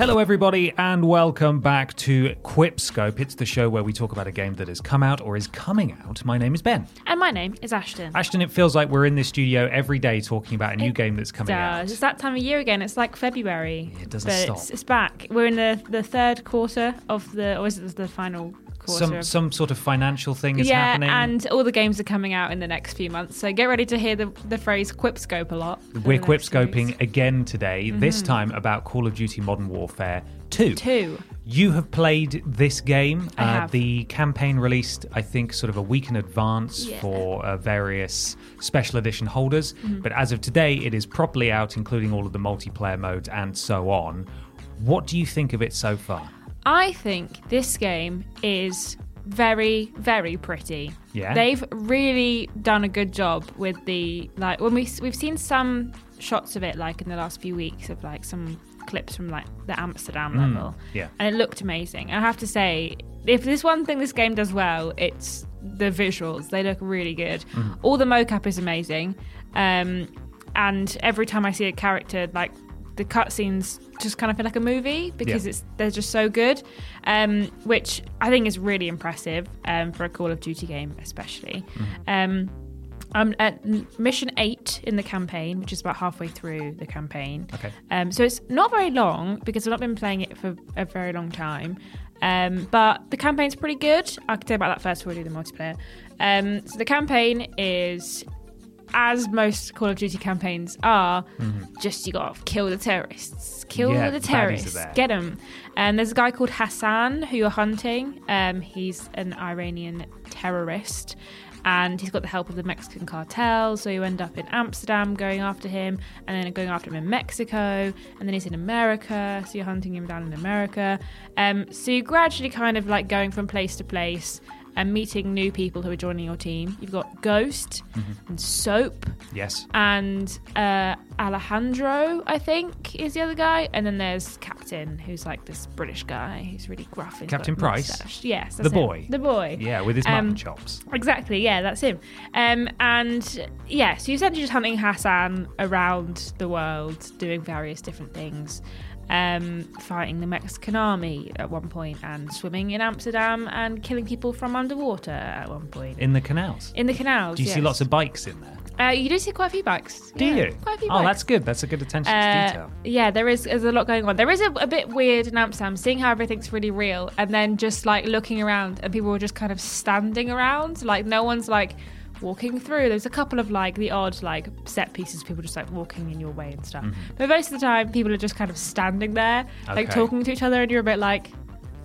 Hello, everybody, and welcome back to Quipscope. It's the show where we talk about a game that has come out or is coming out. My name is Ben. And my name is Ashton. Ashton, it feels like we're in this studio every day talking about a new It game that's coming out. Does. It's that time of year again. It's like February. It doesn't but stop. It's, it's back. We're in the, the third quarter of the, or is it the final quarter? Some some sort of financial thing is yeah, happening. and all the games are coming out in the next few months. So get ready to hear the, the phrase Quipscope a lot. we're the next few quipscoping again today, this Mhm. time about Call of Duty Modern Warfare 2. Two. You have played this game. I uh, have. The campaign released, I think, sort of a week in advance Yeah. for uh, various special edition holders. Mhm. But as of today, it is properly out, including all of the multiplayer modes and so on. What do you think of it so far? I think this game is very, very pretty. Yeah? They've really done a good job with the like when we we've seen some shots of it like in the last few weeks of like some clips from like the Amsterdam Mm, level. yeah. And it looked amazing. I have to say, if there's one thing this game does well, it's the visuals. They look really good. Mhm. All the mocap is amazing. Um, and every time I see a character, like the cutscenes just kind of feel like a movie because Yeah. it's they're just so good, um, which I think is really impressive um, for a Call of Duty game, especially. Um, I'm at mission eight in the campaign, which is about halfway through the campaign. Okay. Um, so it's not very long because I've not been playing it for a very long time. Um, but the campaign's pretty good. I can tell you about that first before we do the multiplayer. Um, so the campaign is, as most Call of Duty campaigns are, just you got to kill the terrorists. Kill Yeah, the terrorists. Get them. And there's a guy called Hassan who you're hunting. Um, he's an Iranian terrorist. And he's got the help of the Mexican cartel, so you end up in Amsterdam going after him, and then going after him in Mexico, and then he's in America, so you're hunting him down in America. Um, so you're gradually kind of like going from place to place and meeting new people who are joining your team. You've got Ghost and Soap Yes. and uh, Alejandro, I think, is the other guy, and then there's Captain, who's like this British guy who's really gruff. Captain Price? mustache. Yes, The him. boy. The boy. Yeah, with his Um, mutton chops. Exactly, yeah, that's him. Um, and yeah, so you're essentially just hunting Hassan around the world, doing various different things. Um, fighting the Mexican army at one point, and swimming in Amsterdam, and killing people from underwater at one point. In the canals. In the canals. Do you see lots of bikes in there? Uh, you do see quite a few bikes. Do yeah, you? Quite a few oh, bikes. that's good. That's a good attention to Uh, detail. yeah, there is there's a lot going on. There is a, a bit weird in Amsterdam, seeing how everything's really real, and then just like looking around, and people were just kind of standing around, like no one's like walking through. There's a couple of like the odd like set pieces, people just like walking in your way and stuff. Mhm. But most of the time, people are just kind of standing there, like talking to each other, and you're a bit like.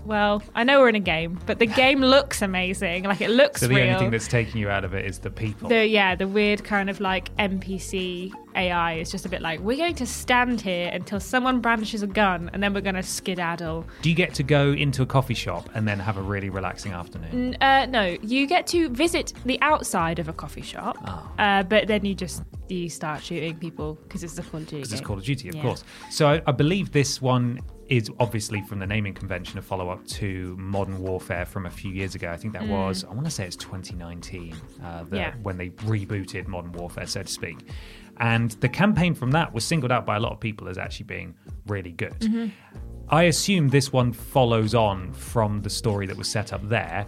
Well, I know we're in a game, but the game looks amazing. Like it looks So the real. only thing that's taking you out of it is the people. The yeah, the weird kind of like NPC AI is just a bit like we're going to stand here until someone brandishes a gun and then we're going to skedaddle. Do you get to go into a coffee shop and then have a really relaxing afternoon? N- uh, no, you get to visit the outside of a coffee shop, Oh. uh, but then you just you start shooting people because it's the Call of Duty. Because it's. Call of Duty, of Yeah. course. So I, I believe this one is obviously from the naming convention a follow up to Modern Warfare from a few years ago. I think that Mm. was, I want to say it's 2019, uh, the, Yeah. when they rebooted Modern Warfare, so to speak. And the campaign from that was singled out by a lot of people as actually being really good. Mm-hmm. I assume this one follows on from the story that was set up there.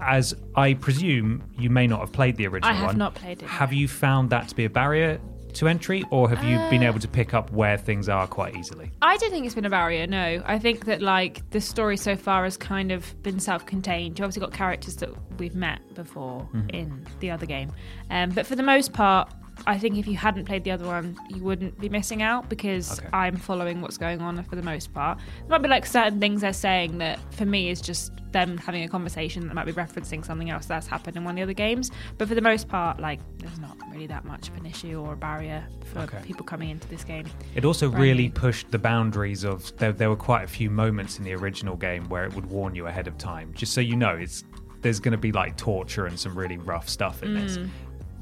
As I presume you may not have played the original I have one. not played it. Have you found that to be a barrier to entry, or have you Uh, been able to pick up where things are quite easily? I don't think it's been a barrier. No, I think that like the story so far has kind of been self-contained. You've obviously got characters that we've met before in the other game, um, but for the most part, I think if you hadn't played the other one, you wouldn't be missing out because Okay. I'm following what's going on for the most part. There might be like certain things they're saying that for me is just them having a conversation that might be referencing something else that's happened in one of the other games. But for the most part, like there's not really that much of an issue or a barrier for Okay. people coming into this game. It also Brand really new. pushed the boundaries of. There, there were quite a few moments in the original game where it would warn you ahead of time, just so you know it's there's going to be like torture and some really rough stuff in this. Mm.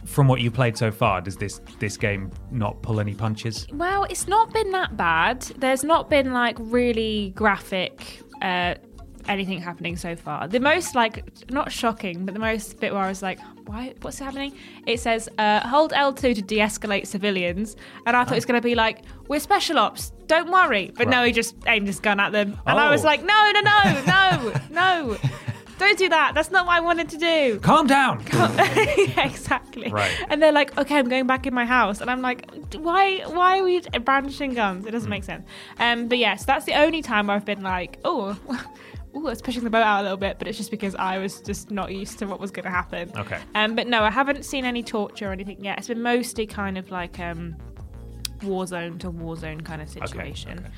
From what you played so far, does this this game not pull any punches? Well, it's not been that bad. There's not been like really graphic uh, anything happening so far. The most like not shocking, but the most bit where I was like, "Why? What's happening?" It says, uh, "Hold L2 to de-escalate civilians," and I thought it was going to be like, "We're special ops, don't worry." But no, he just aimed his gun at them, and I was Oh. like, "No, no, no, no, no." Don't do that. That's not what I wanted to do. Calm down. yeah, exactly. Right. And they're like, okay, I'm going back in my house, and I'm like, why? Why are we brandishing guns? It doesn't make sense. Um, but yes, that's the only time where I've been like, oh. Ooh, it's pushing the boat out a little bit, but it's just because I was just not used to what was going to happen. Okay. Um, but no, I haven't seen any torture or anything yet. It's been mostly kind of like um, war zone to war zone kind of situation. okay.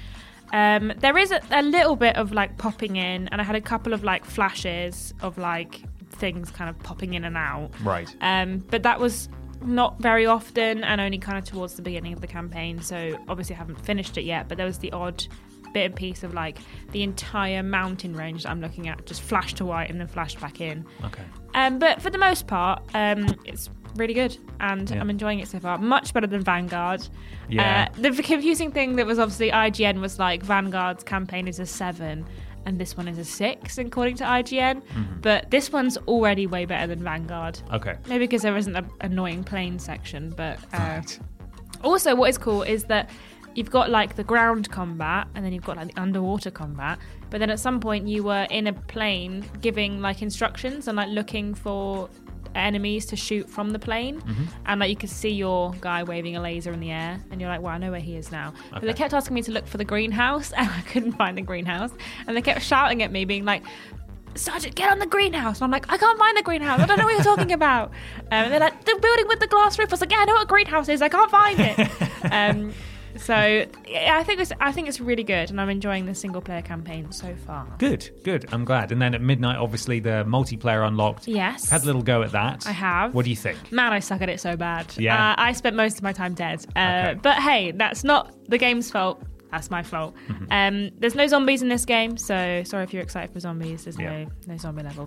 Um, there is a, a little bit of like popping in, and I had a couple of like flashes of like things kind of popping in and out. Right. Um, but that was not very often and only kind of towards the beginning of the campaign. So obviously I haven't finished it yet, but there was the odd bit and piece of like the entire mountain range that I'm looking at just flashed to white and then flashed back in. Okay. Um, but for the most part, um, it's really good and Yeah. I'm enjoying it so far. Much better than Vanguard. Yeah. Uh, the confusing thing that was obviously IGN was like Vanguard's campaign is a seven and this one is a six according to IGN. Mm-hmm. But this one's already way better than Vanguard. Okay. Maybe because there isn't an annoying plane section, but uh, Right. also what is cool is that you've got like the ground combat and then you've got like the underwater combat. But then at some point you were in a plane giving like instructions and like looking for enemies to shoot from the plane and like you could see your guy waving a laser in the air and you're like well i know where he is now but they kept asking me to look for the greenhouse and i couldn't find the greenhouse and they kept shouting at me being like Sergeant, get on the greenhouse. And I'm like, I can't find the greenhouse. I don't know what you're talking about. Um, and they're like, the building with the glass roof. I was like, yeah, I know what a greenhouse is. I can't find it. um, so yeah, I think it's I think it's really good, and I'm enjoying the single player campaign so far. Good. Good. I'm glad. And then at midnight, obviously, the multiplayer unlocked. Yes. Had a little go at that. I have. What do you think? Man, I suck at it so bad. Yeah. Uh, I spent most of my time dead. Uh, Okay. But hey, that's not the game's fault. That's my fault. Mm-hmm. Um, there's no zombies in this game, so sorry if you're excited for zombies. There's Yeah. no no zombie level.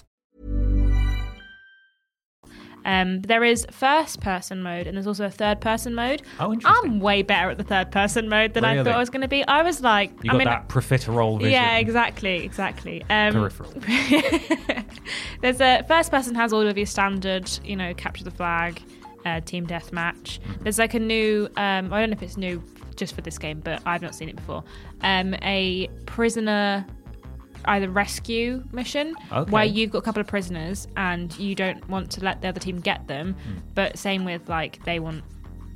Um, there is first person mode and there's also a third person mode. Oh, interesting. I'm way better at the third person mode than I thought I was going to be. I was like, You I got mean, that profiterole vision. yeah, exactly, exactly. Um, Peripheral. there's a first person has all of your standard, you know, capture the flag, uh, team deathmatch. Mm-hmm. There's like a new, um, I don't know if it's new just for this game, but I've not seen it before. Um, a prisoner either rescue mission Okay. where you've got a couple of prisoners and you don't want to let the other team get them, Hmm. but same with like they want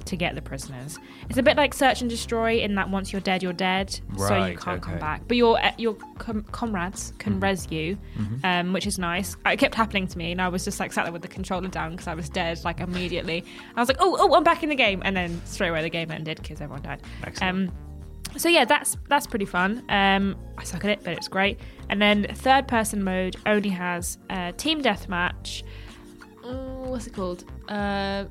to get the prisoners. It's a bit like search and destroy in that once you're dead, you're dead, so you can't come back. But your uh, your com- comrades can Mm-hmm. res you, um, which is nice. It kept happening to me, and I was just like sat there with the controller down because I was dead like immediately. I was like, oh, oh, I'm back in the game, and then straight away the game ended because everyone died. Excellent. Um, so yeah, that's that's pretty fun. Um, I suck at it, but it's great. And then third person mode only has uh, team deathmatch. Uh, what's it called? Uh,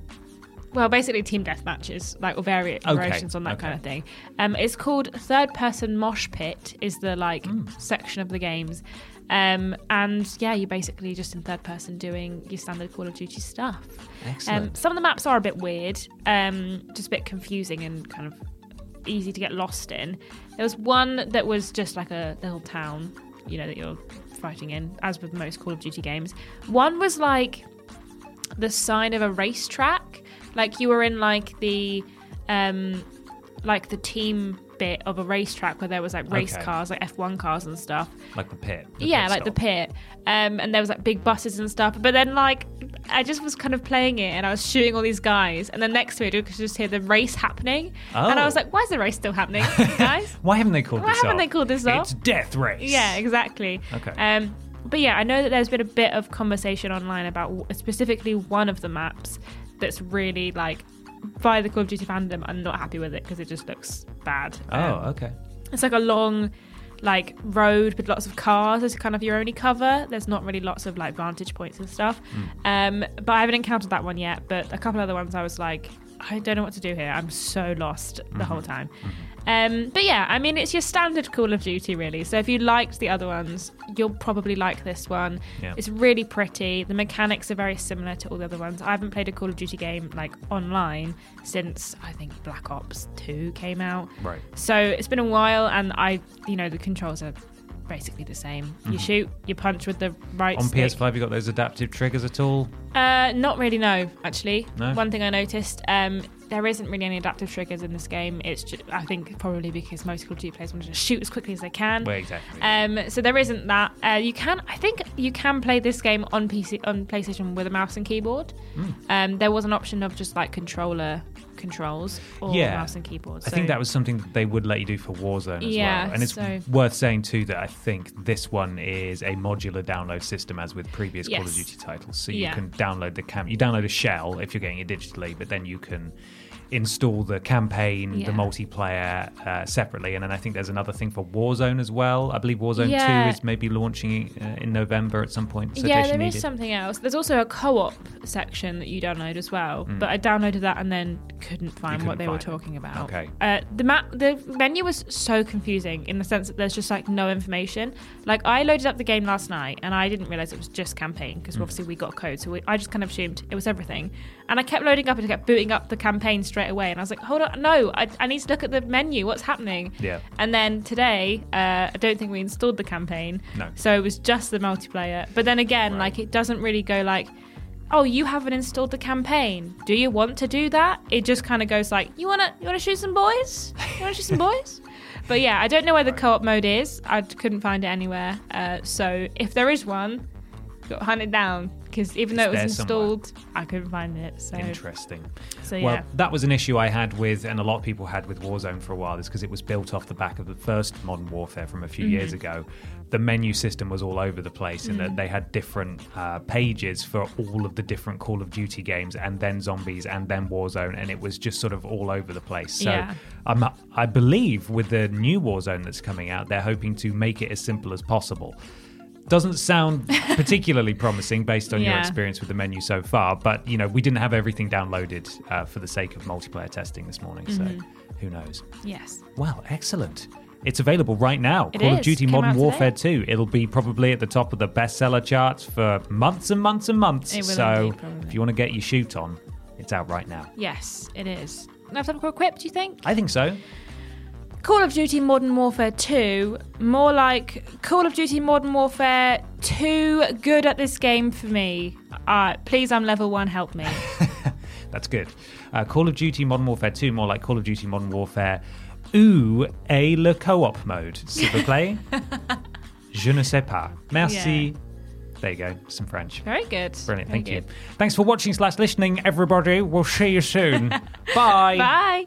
well, basically team deathmatches, like or vari- Okay, variations on that okay. kind of thing. Um, it's called third person mosh pit. Is the like Hmm. section of the games. Um, and yeah, you're basically just in third person doing your standard Call of Duty stuff. Excellent. Um, some of the maps are a bit weird, um, just a bit confusing and kind of easy to get lost in. There was one that was just like a little town, you know, that you're fighting in, as with most Call of Duty games. One was like the sign of a racetrack, like you were in like the, um, like the team bit of a racetrack where there was like race Okay. cars, like F1 cars and stuff like the pit. the yeah, pit like the pit. Um, and there was like big buses and stuff. But then like I just was kind of playing it and I was shooting all these guys. And then next to it, you could just hear the race happening. And I Oh. was like, why is the race still happening, guys? Why haven't they called this off? Why this haven't off? they called this off? It's Death Race. yeah, exactly. Okay. Um, but yeah, I know that there's been a bit of conversation online about specifically one of the maps that's really like via the Call of Duty fandom. I'm not happy with it because it just looks bad. Oh, Um, okay. it's like a long, like road with lots of cars. It's kind of your only cover. There's not really lots of like vantage points and stuff. Hmm. Um, but I haven't encountered that one yet. But a couple other ones, I was like, I don't know what to do here. I'm so lost the whole mm-hmm. time. Mm-hmm. Um, but yeah, I mean, it's your standard Call of Duty, really. So if you liked the other ones, you'll probably like this one. Yeah. It's really pretty. The mechanics are very similar to all the other ones. I haven't played a Call of Duty game like online since I think Black Ops 2 came out. Right. So it's been a while, and I, you know, the controls are basically the same. You shoot, you punch with the right Mm-hmm. On stick. PS5, you got those adaptive triggers at all? Uh, not really, no. Actually, No? one thing I noticed, um, there isn't really any adaptive triggers in this game. It's just, I think, probably because most Call of Duty players want to just shoot as quickly as they can. Well, exactly. Um, so there isn't that. Uh, you can, I think, you can play this game on PC, on PlayStation with a mouse and keyboard. Hmm. Um, there was an option of just like controller controls or Yeah. mouse and keyboard. I think that was something that they would let you do for Warzone as Yeah, well. And it's so- worth saying too that I think this one is a modular download system as with previous Call of Duty titles. So you Yeah. can download the cam you download a shell if you're getting it digitally, but then you can install the campaign, Yeah. the multiplayer uh, separately. And then I think there's another thing for Warzone as well. I believe Warzone Yeah. 2 is maybe launching uh, in November at some point. yeah, there is something else. There's also a co-op section that you download as well. But I downloaded that and then couldn't find couldn't what they were find it. talking about. Okay. Uh, the map, the menu was so confusing in the sense that there's just like no information. Like I loaded up the game last night and I didn't realize it was just campaign because obviously we got code, so we, I just kind of assumed it was everything. And I kept loading up and it kept booting up the campaign straight away. And I was like, hold on, no, I, I need to look at the menu. What's happening? Yeah. And then today, uh, I don't think we installed the campaign. No. So it was just the multiplayer. But then again, Right. like it doesn't really go like, oh, you haven't installed the campaign. Do you want to do that? It just kind of goes like, you wanna you wanna shoot some boys? You wanna shoot some boys? But yeah, I don't know where the co-op mode is. I couldn't find it anywhere. Uh, so if there is one, got hunted down because even though it was there somewhere. installed, I couldn't find it. So, Interesting. so Well, that was an issue I had with, and a lot of people had with Warzone for a while, is because it was built off the back of the first Modern Warfare from a few years Mm-hmm. ago. The menu system was all over the place, in Mm. that they had different uh, pages for all of the different Call of Duty games, and then Zombies, and then Warzone, and it was just sort of all over the place. So Yeah. I believe with the new Warzone that's coming out, they're hoping to make it as simple as possible. Doesn't sound particularly promising based on your experience with the menu so far, but you know we didn't have everything downloaded uh, for the sake of multiplayer testing this morning, so Mm-hmm. who knows? yes. Well, excellent. It's available right now. It Call of. Duty Came Modern Warfare today. 2. It'll be probably at the top of the bestseller charts for months and months and months. It will so indeed, if you want to get your shoot on, it's out right now. Yes, it is. Enough time for a quip, do you think? I think so. Call of Duty Modern Warfare 2, more like Call of Duty Modern Warfare too good at this game for me. Uh, please, I'm level one, help me. That's good. Uh, Call of Duty Modern Warfare 2, more like Call of Duty Modern Warfare. Ooh, a le co-op mode, s'il vous plaît. Je ne sais pas. Merci. There you go, some French. Very good. Brilliant, Very thank you. Thanks for watching slash listening, everybody. We'll see you soon. Bye. Bye.